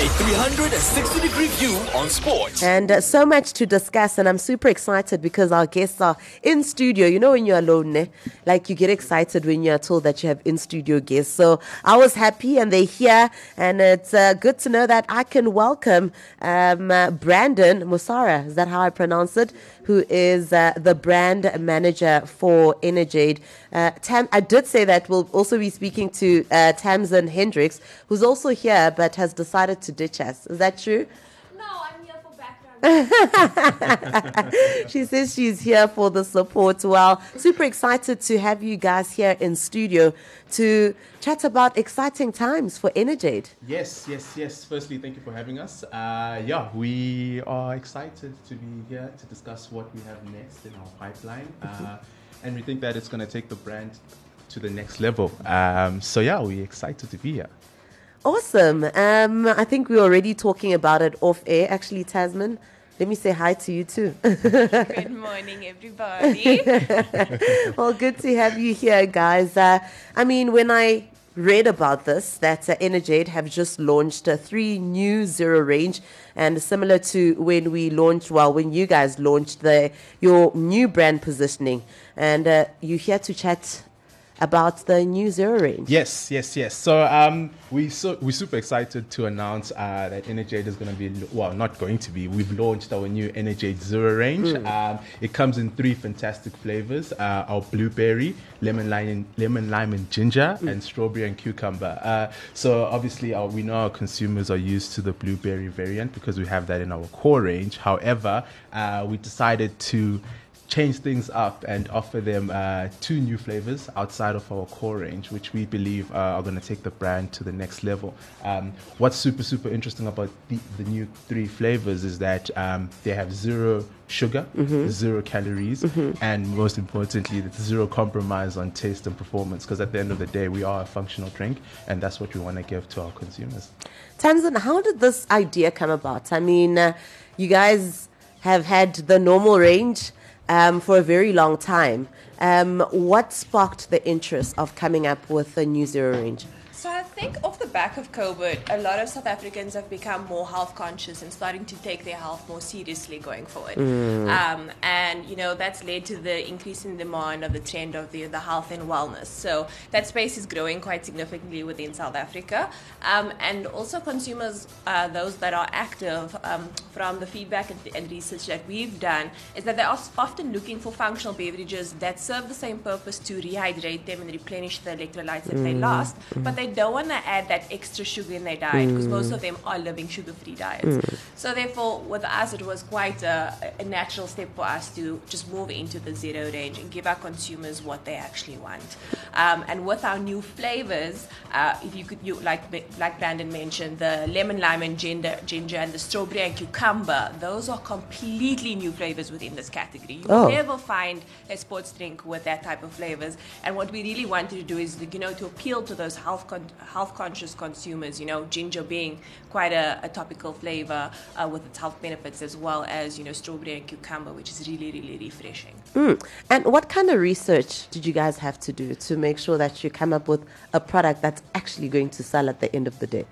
A 360 degree view on sports. And uh, so much to discuss, and I'm super excited because our guests are in studio. You know, when you're alone, eh? like you get excited when you're told that you have in studio guests. So I was happy, and they're here, and it's uh, good to know that I can welcome um, uh, Brandon Musara. Is that how I pronounce it? Who is uh, the brand manager for Energade. Uh, Tam, I did say that we'll also be speaking to uh, Tamsin Hendricks, who's also here but has decided to ditch us. Is that true? No, I'm here for background. she says she's here for the support. Well, super excited to have you guys here in studio to chat about exciting times for Energade. Yes, yes, yes. Firstly, thank you for having us. Uh, yeah, we are excited to be here to discuss what we have next in our pipeline. Uh, and we think that it's going to take the brand to the next level. Um, so, yeah, we're excited to be here. Awesome. Um, I think we're already talking about it off air. Actually, Tamsin, let me say hi to you too. Good morning, everybody. well, good to have you here, guys. Uh, I mean, when I read about this, that uh, Energade have just launched uh, three new zero range, and similar to when we launched, well, when you guys launched the your new brand positioning, and uh, you're here to chat about the new zero range. Yes, yes, yes. So um, we so we're super excited to announce uh, that Energade is going to be well, not going to be. We've launched our new Energade Zero range. Um, it comes in three fantastic flavors: uh, our blueberry, lemon lime, and, lemon lime and ginger, and strawberry and cucumber. Uh, so obviously, our, we know our consumers are used to the blueberry variant because we have that in our core range. However, uh, we decided to change things up and offer them uh, two new flavors outside of our core range, which we believe uh, are going to take the brand to the next level. Um, what's super, super interesting about the, the new three flavors is that um, they have zero sugar, zero calories, and most importantly, zero compromise on taste and performance. Because at the end of the day, we are a functional drink, and that's what we want to give to our consumers. Tamsin, how did this idea come about? I mean, uh, you guys have had the normal range um, for a very long time. Um, what sparked the interest of coming up with the new zero range? So I think off the back of COVID, a lot of South Africans have become more health conscious and starting to take their health more seriously going forward. Um, and you know that's led to the increase in demand of the trend of the, the health and wellness. So that space is growing quite significantly within South Africa. Um, and also consumers, uh, those that are active, um, from the feedback and, and research that we've done, is that they are often looking for functional beverages that serve the same purpose to rehydrate them and replenish the electrolytes that they lost, but they don't want to add that extra sugar in their diet because most of them are living sugar-free diets. So therefore, with us, it was quite a, a natural step for us to just move into the zero range and give our consumers what they actually want. Um, and with our new flavors, uh, if you could, you like like Brandon mentioned, the lemon lime and ginger, ginger and the strawberry and cucumber, those are completely new flavors within this category. You Oh. never find a sports drink with that type of flavors. And what we really wanted to do is, you know, to appeal to those health con- health conscious consumers. You know, ginger being quite a, a topical flavor uh, with its health benefits, as well as you know, strawberry and cucumber, which is really really refreshing. Mm. And what kind of research did you guys have to do to make sure that you come up with a product that's actually going to sell at the end of the day?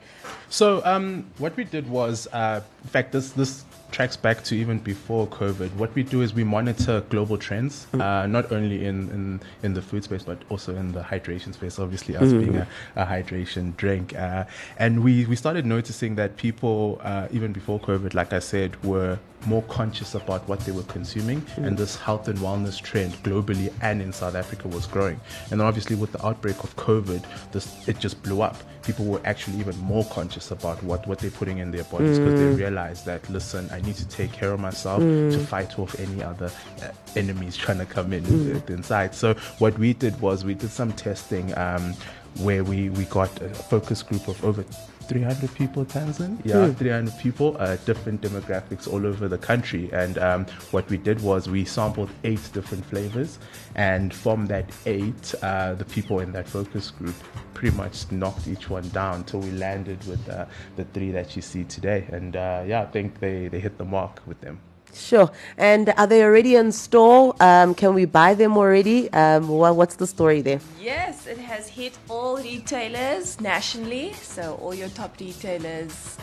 So um, what we did was, uh, in fact, this this tracks back to even before COVID. What we do is we monitor global trends, uh, not only in, in in the food space but also in the hydration space. Obviously, us being a, a hydration drink, uh, and we we started noticing that people uh, even before COVID, like I said, were more conscious about what they were consuming and this health and wellness trend globally and in South Africa was growing. And then obviously with the outbreak of COVID this it just blew up. People were actually even more conscious about what what they're putting in their bodies because they realized that listen I need to take care of myself to fight off any other uh, enemies trying to come in uh, inside. So what we did was we did some testing um, where we we got a focus group of over 300 people Tamsin? Yeah 300 people uh, different demographics all over the country. And um, what we did was we sampled eight different flavors. And from that eight uh, the people in that focus group pretty much knocked each one down till we landed with uh, the three that you see today. And uh, yeah I think they, they hit the mark with them Sure. And are they already in store? Um, can we buy them already? Um, wha- what's the story there? Yes, it has hit all retailers nationally. So all your top retailers,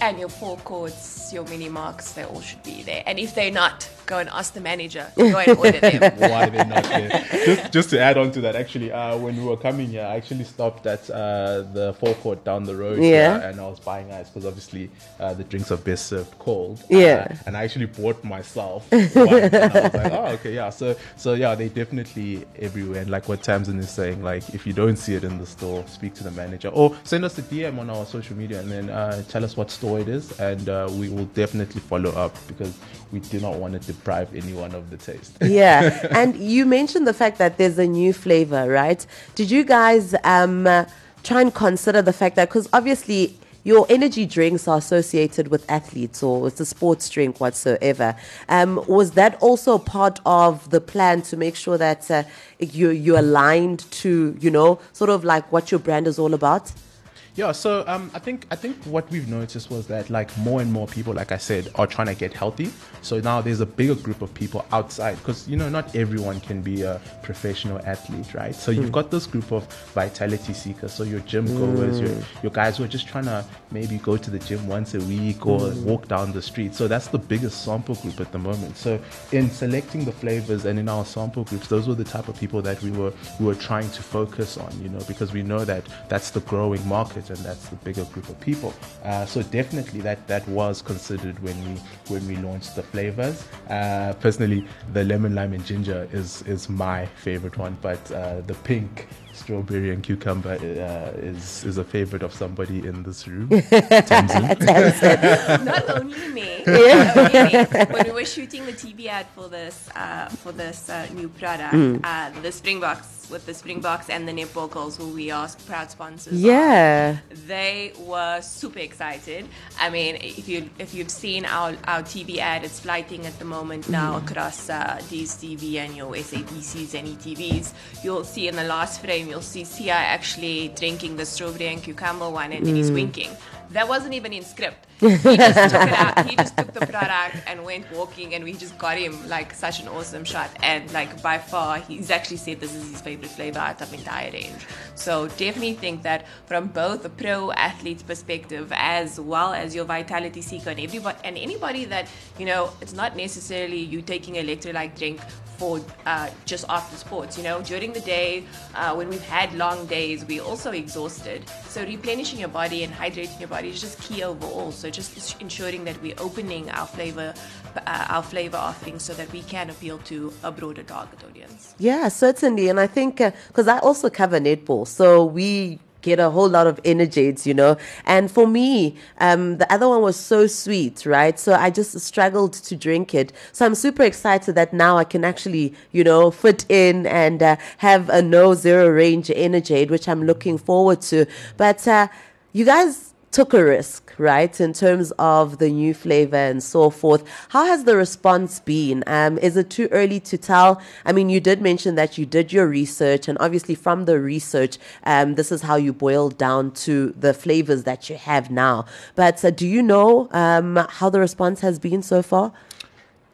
And your forecourts, your mini marks, they all should be there. And if they're not, go and ask the manager. Go and order them. why they're not there. Just, just to add on to that, actually, uh, when we were coming here, I actually stopped at uh, the forecourt down the road Yeah. here, and I was buying ice because obviously uh, the drinks are best served cold. Yeah. Uh, and I actually bought myself one. and I was like, oh, okay, yeah. So, so yeah, they definitely everywhere. And like what Tamsin is saying, like if you don't see it in the store, speak to the manager or send us a DM on our social media and then uh, tell us what store and uh, we will definitely follow up because we do not want to deprive anyone of the taste. yeah. And you mentioned the fact that there's a new flavor, right? Did you guys um, uh, try and consider the fact that, because obviously your energy drinks are associated with athletes or it's a sports drink whatsoever. Um, was that also part of the plan to make sure that uh, you, you're aligned to, you know, sort of like what your brand is all about? Yeah, so um, I think I think what we've noticed was that like more and more people, like I said, are trying to get healthy. So now there's a bigger group of people outside because you know not everyone can be a professional athlete, right? So you've hmm. got this group of vitality seekers, so your gym goers, your hmm. your guys who are just trying to maybe go to the gym once a week or hmm. walk down the street. So that's the biggest sample group at the moment. So in selecting the flavors and in our sample groups, those were the type of people that we were we were trying to focus on, you know, because we know that that's the growing market and that's the bigger group of people. Uh, so definitely that that was considered when we when we launched the flavors. Uh, personally, the lemon, lime, and ginger is is my favorite one, but uh, the pink. Strawberry and cucumber uh, is is a favorite of somebody in this room. Tamsin. not only me, not only me. When we were shooting the TV ad for this uh, for this uh, new product, uh, the Springboks with the Springboks and the netball girls, who we are proud sponsors. of, Yeah. they were super excited. I mean, if you if you've seen our, our TV ad, it's flighting at the moment now across uh, DSTV and your SABCs and ETVs. You'll see in the last you'll see Siya actually drinking the strawberry and cucumber one, and then he's hmm. winking. That wasn't even in script. He just took it out. He just took the product and went walking, and we just got him like such an awesome shot. And like by far, he's actually said this is his favorite flavor out of entire range. So definitely think that from both a pro athlete's perspective as well as your vitality seeker and everybody and anybody that you know, it's not necessarily you taking electrolyte drink for uh, just after sports. You know, during the day uh, when we've had long days, we're also exhausted. So replenishing your body and hydrating your body is just key overall. So just ensuring that we're opening our flavor, uh, our flavor offerings, so that we can appeal to a broader target audience. Yeah, certainly. And I think because I also cover netball, so we get a whole lot of energies, you know. And for me, um, the other one was so sweet, right? So I just struggled to drink it. So I'm super excited that now I can actually, you know, fit in and uh, have a no zero range energy, which I'm looking forward to. But uh, you guys took a risk, right, in terms of the new flavor and so forth. How has the response been? Um, is it too early to tell? I mean, you did mention that you did your research, and obviously, from the research, um, this is how you boiled down to the flavors that you have now. But uh, do you know um, how the response has been so far?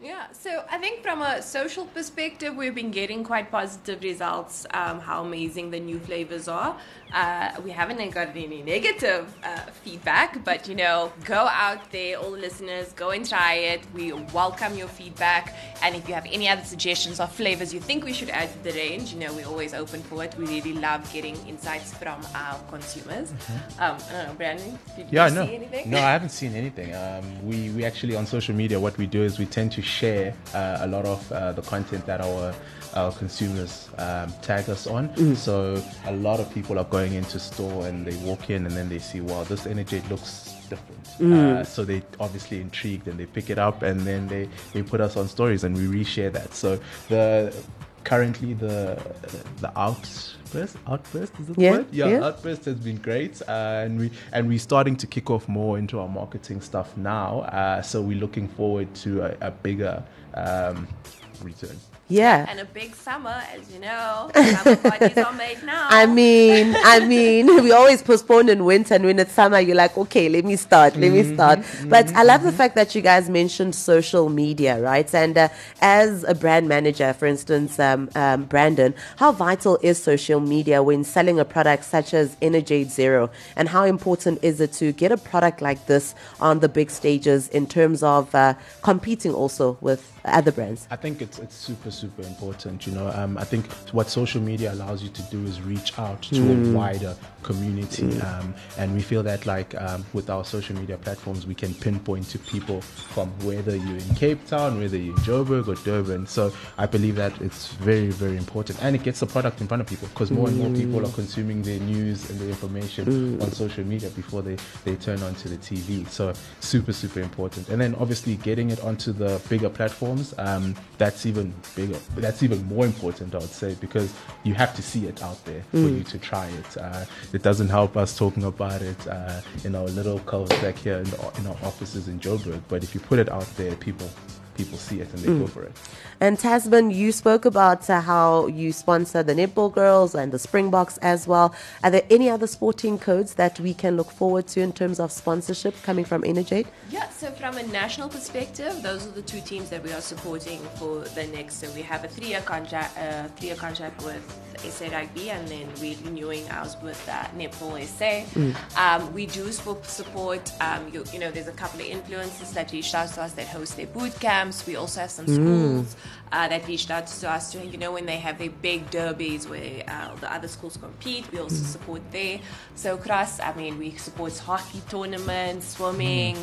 Yeah, so I think from a social perspective, we've been getting quite positive results. Um, how amazing the new flavors are. Uh, we haven't gotten any negative uh, feedback, but you know, go out there, all the listeners, go and try it. We welcome your feedback, and if you have any other suggestions or flavors you think we should add to the range, you know, we're always open for it. We really love getting insights from our consumers. Um, I don't know, Brandon, did Yeah, you no, see anything? no, I haven't seen anything. Um, we we actually on social media, what we do is we tend to share uh, a lot of uh, the content that our our consumers um, tag us on. So a lot of people are going into store and they walk in and then they see, wow, this energy looks different. Uh, so they obviously intrigued and they pick it up and then they they put us on stories and we reshare that. So the currently the the outburst outburst is it the Yeah, word? yeah, yeah. outburst has been great uh, and we and we're starting to kick off more into our marketing stuff now uh, so we're looking forward to a, a bigger um, return Yeah. And a big summer, as you know, summer parties are made now. I mean, I mean, we always postpone in winter, and when it's summer, you're like, okay, let me start, let me start. But I love the fact that you guys mentioned social media, right? And uh, as a brand manager, for instance, um, um, Brandon, how vital is social media when selling a product such as Energade Zero? And how important is it to get a product like this on the big stages in terms of uh, competing also with other brands? I think it's it's super super important. You know, um, I think what social media allows you to do is reach out to Mm. a wider community, um, and we feel that like um, with our social media platforms, we can pinpoint to people from whether you're in Cape Town, whether you're in Joburg or Durban. So I believe that it's very very important, and it gets the product in front of people because more and more people Mm. are consuming their news and their information on social media before they they turn onto the TV. So super super important, and then obviously getting it onto the bigger platforms. Um, that's even bigger. That's even more important, I would say, because you have to see it out there for you to try it. Uh, it doesn't help us talking about it uh, in our little cul-de-sac here in, the, in our offices in Joburg, but if you put it out there, people people see it and they go for it. And Tamsin, you spoke about uh, how you sponsor the netball girls and the Springboks as well. Are there any other sporting codes that we can look forward to in terms of sponsorship coming from Energade? Yeah, so from a national perspective, those are the two teams that we are supporting for the next. So we have a three-year contract, uh, three-year contract with SA Rugby, and then we're renewing ours with uh, Netball SA. Um, we do support. Um, you, you know, there's a couple of influencers that reached out to us that host their boot We also have some schools uh, that reached out to us to, you know, when they have their big derbies where uh, the other schools compete. We also support there. So across, I mean, we support hockey tournaments, swimming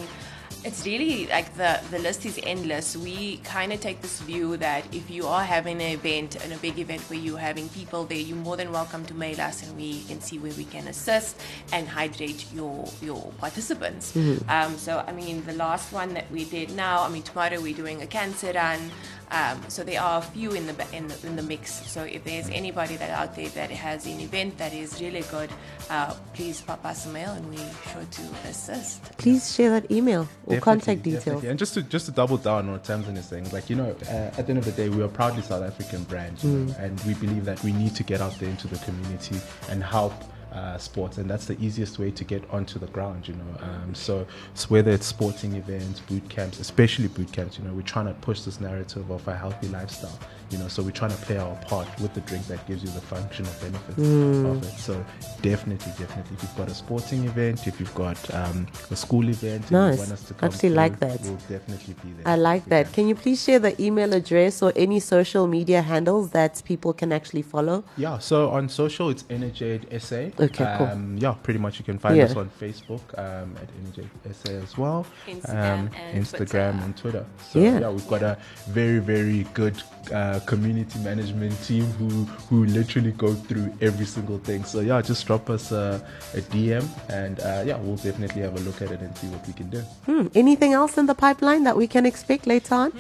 it's really like the the list is endless. We kind of take this view that if you are having an event and a big event where you're having people there you're more than welcome to mail us and we can see where we can assist and hydrate your your participants. Um, so i mean the last one that we did now i mean tomorrow we're doing a cancer run um, so there are a few in the, in the in the mix. So if there's anybody that out there that has an event that is really good, uh, please pop us a mail and we're sure to assist. Please share that email or contact details. definitely. And just to just to double down on what Tamsin is saying, like you know, uh, at the end of the day, we are proudly South African brand, you know, and we believe that we need to get out there into the community and help. Uh, sports and that's the easiest way to get onto the ground you know. Um, so, so whether it's sporting events boot camps especially boot camps you know we're trying to push this narrative of a healthy lifestyle you know so we're trying to play our part with the drink that gives you the functional benefits of it so definitely definitely if you've got a sporting event if you've got um, a school event and you Nice. want us to come actually like that. we'll definitely be there I like that. Can you please share the email address or any social media handles that people can actually follow? Yeah, so on social, it's Energade SA. Okay, cool. um, Yeah, pretty much you can find Yeah. us on Facebook um, at Energade SA as well. Instagram and Instagram Twitter. and Twitter. So Yeah. yeah. we've got a very, very good uh, community management team who who literally go through every single thing. So yeah, just drop us a, a DM and uh, yeah, we'll definitely have a look at it and see what we can do. Hmm. Anything else in the pipeline that we can expect later on?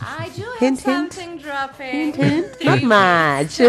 I do have Hint, hint. dropping. Hint, hint. Not much.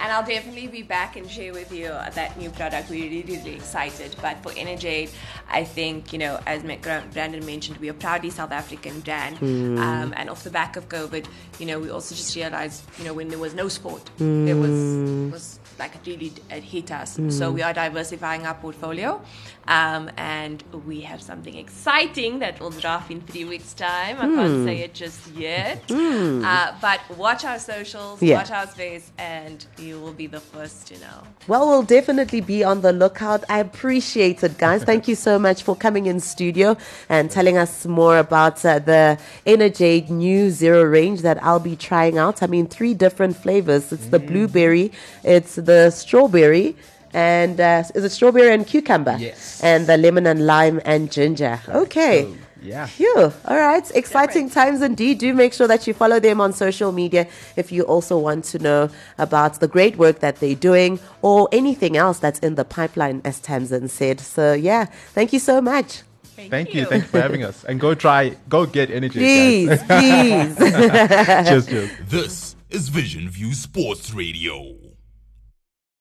And I'll definitely be back and share with you that new product. We're really, really excited. But for Energade, I think, you know, as Brandon mentioned, we are proudly South African brand. Um, and off the back of COVID, you know, we also just realized, you know, when there was no sport, there was, was like it really it hit us. So we are diversifying our portfolio. Um, and we have something exciting that will drop in three weeks' time. I can't say it just yet. Uh, but watch our socials, Yeah. watch our space, and you will be the first to know. Well, we'll definitely be on the lookout. I appreciate it, guys. Thank you so much for coming in studio and telling us more about uh, the Energade new zero range that I'll be trying out. I mean, three different flavors. It's the blueberry, it's the strawberry, and uh, is it strawberry and cucumber? Yes. And the lemon and lime and ginger. Okay. So, yeah. Phew. All right. Exciting times indeed. Do make sure that you follow them on social media if you also want to know about the great work that they're doing or anything else that's in the pipeline, as Tamsin said. So, yeah, thank you so much. Thank you. Thank you for having us. And go try, go get Energy. Please, please. Cheers, cheers. This is Vision View Sports Radio.